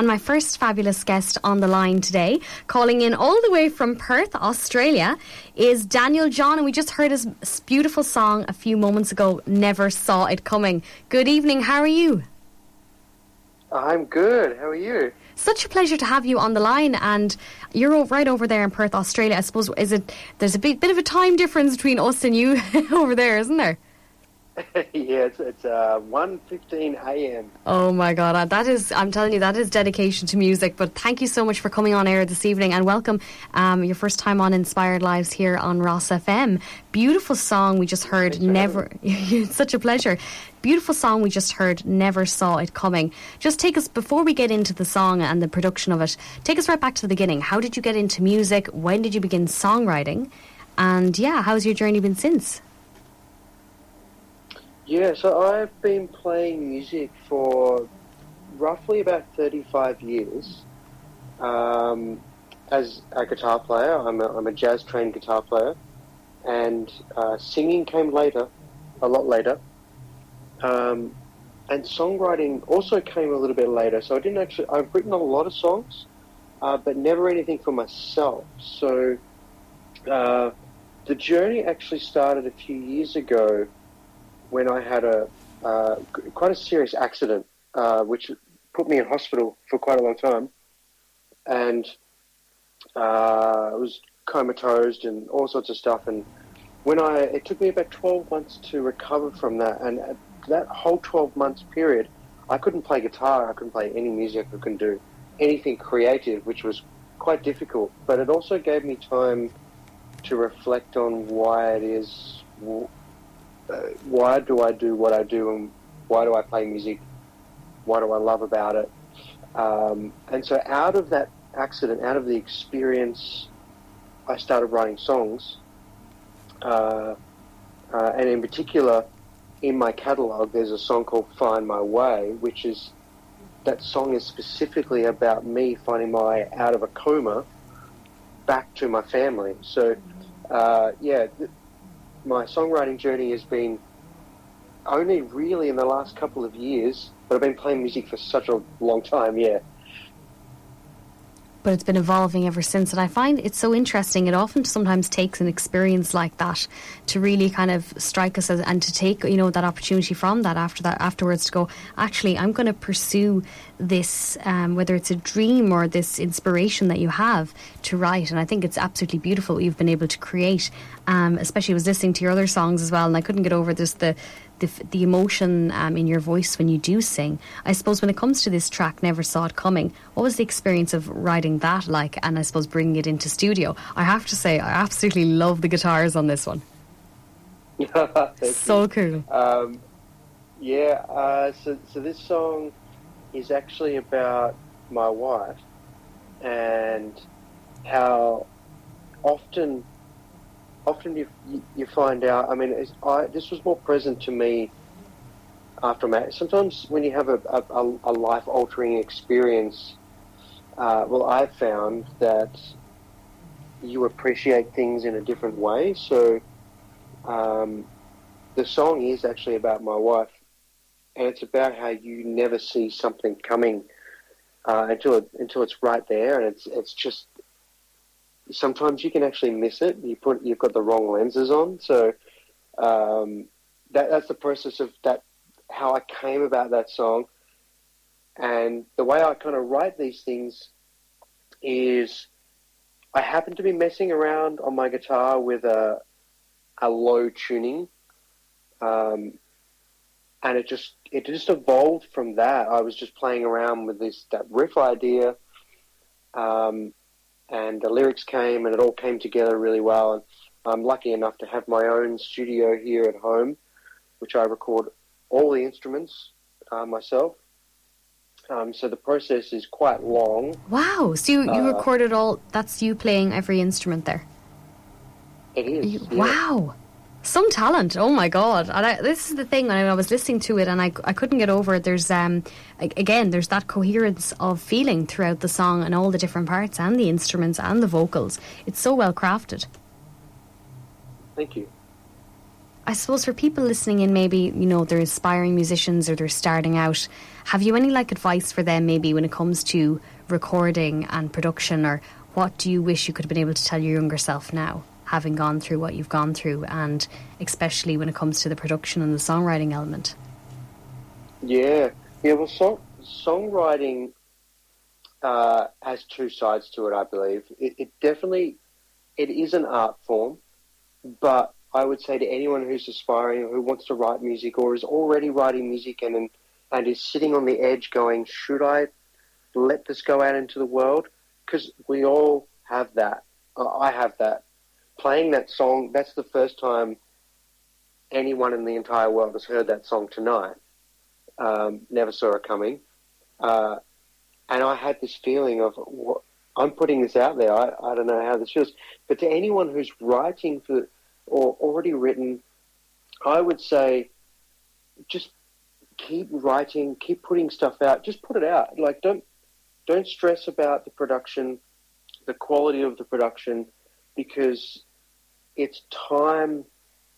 And my first fabulous guest on the line today, calling in all the way from Perth, Australia, is Daniel John. And we just heard his beautiful song a few moments ago, Never Saw It Coming. Good evening, how are you? I'm good. How are you? Such a pleasure to have you on the line, and you're right over there in Perth, Australia. I suppose is it? There's a bit, bit of a time difference between us and you over there, isn't there? yeah, it's, it's uh, 1.15 a.m. Oh my God, uh, that is, I'm telling you, that is dedication to music. But thank you so much for coming on air this evening and welcome um, your first time on Inspired Lives here on Ross FM. Beautiful song we just heard, Never, it's such a pleasure. Beautiful song we just heard, Never Saw It Coming. Just take us, before we get into the song and the production of it, take us right back to the beginning. How did you get into music? When did you begin songwriting? And yeah, how's your journey been since? Yeah, so I've been playing music for roughly about 35 years. Um, as a guitar player, I'm a, I'm a jazz trained guitar player, and uh, singing came later, a lot later. Um, and songwriting also came a little bit later. So I didn't actually, I've written a lot of songs, uh, but never anything for myself. So uh, the journey actually started a few years ago when I had a uh, quite a serious accident, uh, which put me in hospital for quite a long time, and uh, I was comatose and all sorts of stuff. And when I, it took me about twelve months to recover from that, and that whole twelve months period, I couldn't play guitar, I couldn't play any music, I couldn't do anything creative, which was quite difficult. But it also gave me time to reflect on why it is why do I do what I do and why do I play music? What do I love about it? Um, and so out of that accident, out of the experience, I started writing songs. Uh, uh, and in particular, in my catalogue, there's a song called Find My Way, which is that song is specifically about me finding my way out of a coma back to my family. So, uh, yeah, th- my songwriting journey has been only really in the last couple of years, but I've been playing music for such a long time, yeah. But it's been evolving ever since, and I find it's so interesting. It often sometimes takes an experience like that to really kind of strike us as, and to take you know that opportunity from that after that afterwards to go. Actually, I'm going to pursue this, um, whether it's a dream or this inspiration that you have to write. And I think it's absolutely beautiful what you've been able to create. Um, especially, I was listening to your other songs as well, and I couldn't get over this the the, the emotion um, in your voice when you do sing. I suppose when it comes to this track, Never Saw It Coming, what was the experience of writing that like and I suppose bringing it into studio? I have to say, I absolutely love the guitars on this one. so you. cool. Um, yeah, uh, so, so this song is actually about my wife and how often often you you find out. I mean, I, this was more present to me after marriage. Sometimes when you have a, a, a life altering experience, uh, well, I've found that you appreciate things in a different way. So um, the song is actually about my wife, and it's about how you never see something coming uh, until it, until it's right there, and it's it's just sometimes you can actually miss it. You put you've got the wrong lenses on, so um, that that's the process of that. How I came about that song, and the way I kind of write these things is I happen to be messing around on my guitar with a a low tuning, um, and it just it just evolved from that. I was just playing around with this that riff idea. Um, and the lyrics came and it all came together really well. And I'm lucky enough to have my own studio here at home, which I record all the instruments uh, myself. Um, so the process is quite long. Wow! So you, you uh, recorded all? That's you playing every instrument there. It is. You, yeah. Wow! Some talent. Oh my god! I, this is the thing. When I was listening to it, and I, I couldn't get over it. There's um again, there's that coherence of feeling throughout the song and all the different parts and the instruments and the vocals. It's so well crafted. Thank you. I suppose for people listening in, maybe you know they're aspiring musicians or they're starting out. Have you any like advice for them, maybe when it comes to recording and production, or what do you wish you could have been able to tell your younger self now, having gone through what you've gone through, and especially when it comes to the production and the songwriting element? Yeah, yeah. Well, song, songwriting uh, has two sides to it. I believe it, it definitely it is an art form, but I would say to anyone who's aspiring, who wants to write music, or is already writing music and and, and is sitting on the edge, going, should I let this go out into the world? Because we all have that. I have that. Playing that song, that's the first time anyone in the entire world has heard that song tonight. Um, never saw it coming. Uh, and I had this feeling of, what, I'm putting this out there. I, I don't know how this feels. But to anyone who's writing for or already written, I would say just keep writing, keep putting stuff out. Just put it out. Like don't don't stress about the production, the quality of the production, because it's time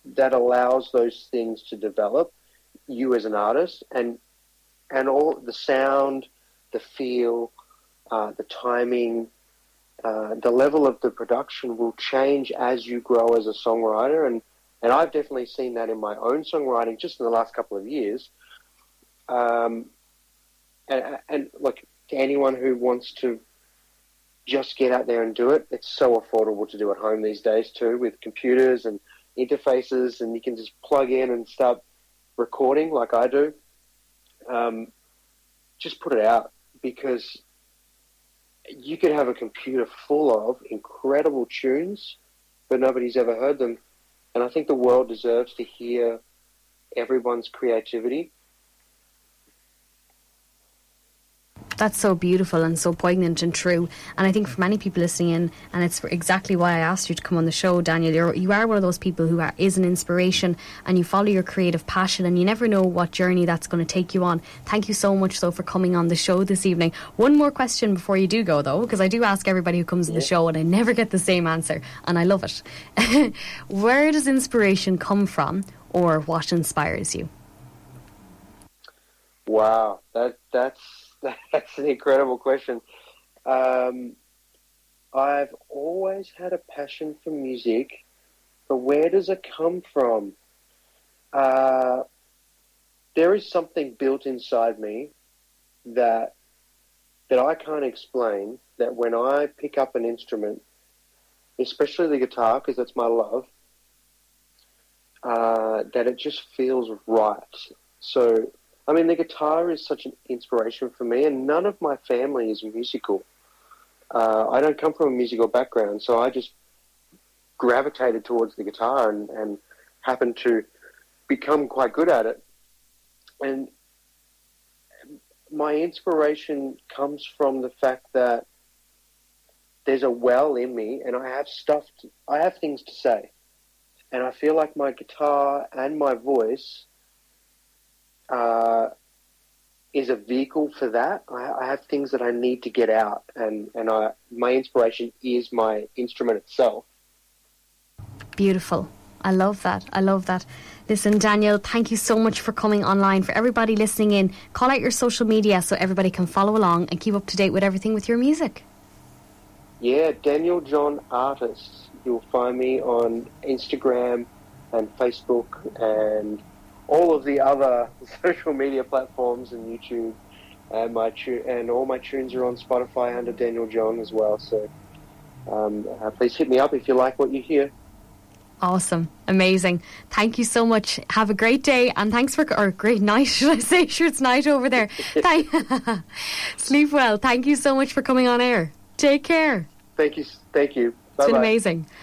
that allows those things to develop. You as an artist and and all the sound, the feel, uh, the timing, uh, the level of the production will change as you grow as a songwriter, and and I've definitely seen that in my own songwriting just in the last couple of years. Um, and, and look, to anyone who wants to just get out there and do it, it's so affordable to do at home these days too, with computers and interfaces, and you can just plug in and start recording like I do. Um, just put it out because you could have a computer full of incredible tunes, but nobody's ever heard them. And I think the world deserves to hear everyone's creativity that's so beautiful and so poignant and true. And I think for many people listening in, and it's exactly why I asked you to come on the show, Daniel. You're, you are one of those people who are, is an inspiration, and you follow your creative passion, and you never know what journey that's going to take you on. Thank you so much, though, for coming on the show this evening. One more question before you do go, though, because I do ask everybody who comes yeah. on the show, and I never get the same answer, and I love it. Where does inspiration come from, or what inspires you? Wow, that that's That's an incredible question. Um, I've always had a passion for music, but where does it come from? Uh, there is something built inside me that that I can't explain. That when I pick up an instrument, especially the guitar, because that's my love, uh, that it just feels right. So I mean, the guitar is such an inspiration for me, and none of my family is musical. Uh, I don't come from a musical background, so I just gravitated towards the guitar and, and happened to become quite good at it. And my inspiration comes from the fact that there's a well in me, and I have stuff. To, I have things to say, and I feel like my guitar and my voice uh, is a vehicle for that. I, I, have things that I need to get out, and and I my inspiration is my instrument itself. Beautiful. I love that. I love that. Listen, Daniel, thank you so much for coming online. For everybody listening in, call out your social media so everybody can follow along and keep up to date with everything with your music. Yeah, Daniel John Artist. You'll find me on Instagram and Facebook and all of the other social media platforms and YouTube, and my tu- and all my tunes are on Spotify under Daniel John as well. So um, uh, please hit me up if you like what you hear. Awesome, amazing. Thank you so much. Have a great day, and thanks for or great night. Should I say? Sure, it's night over there. Thank, sleep well. Thank you so much for coming on air. Take care. Thank you. Thank you. Bye-bye. It's been amazing.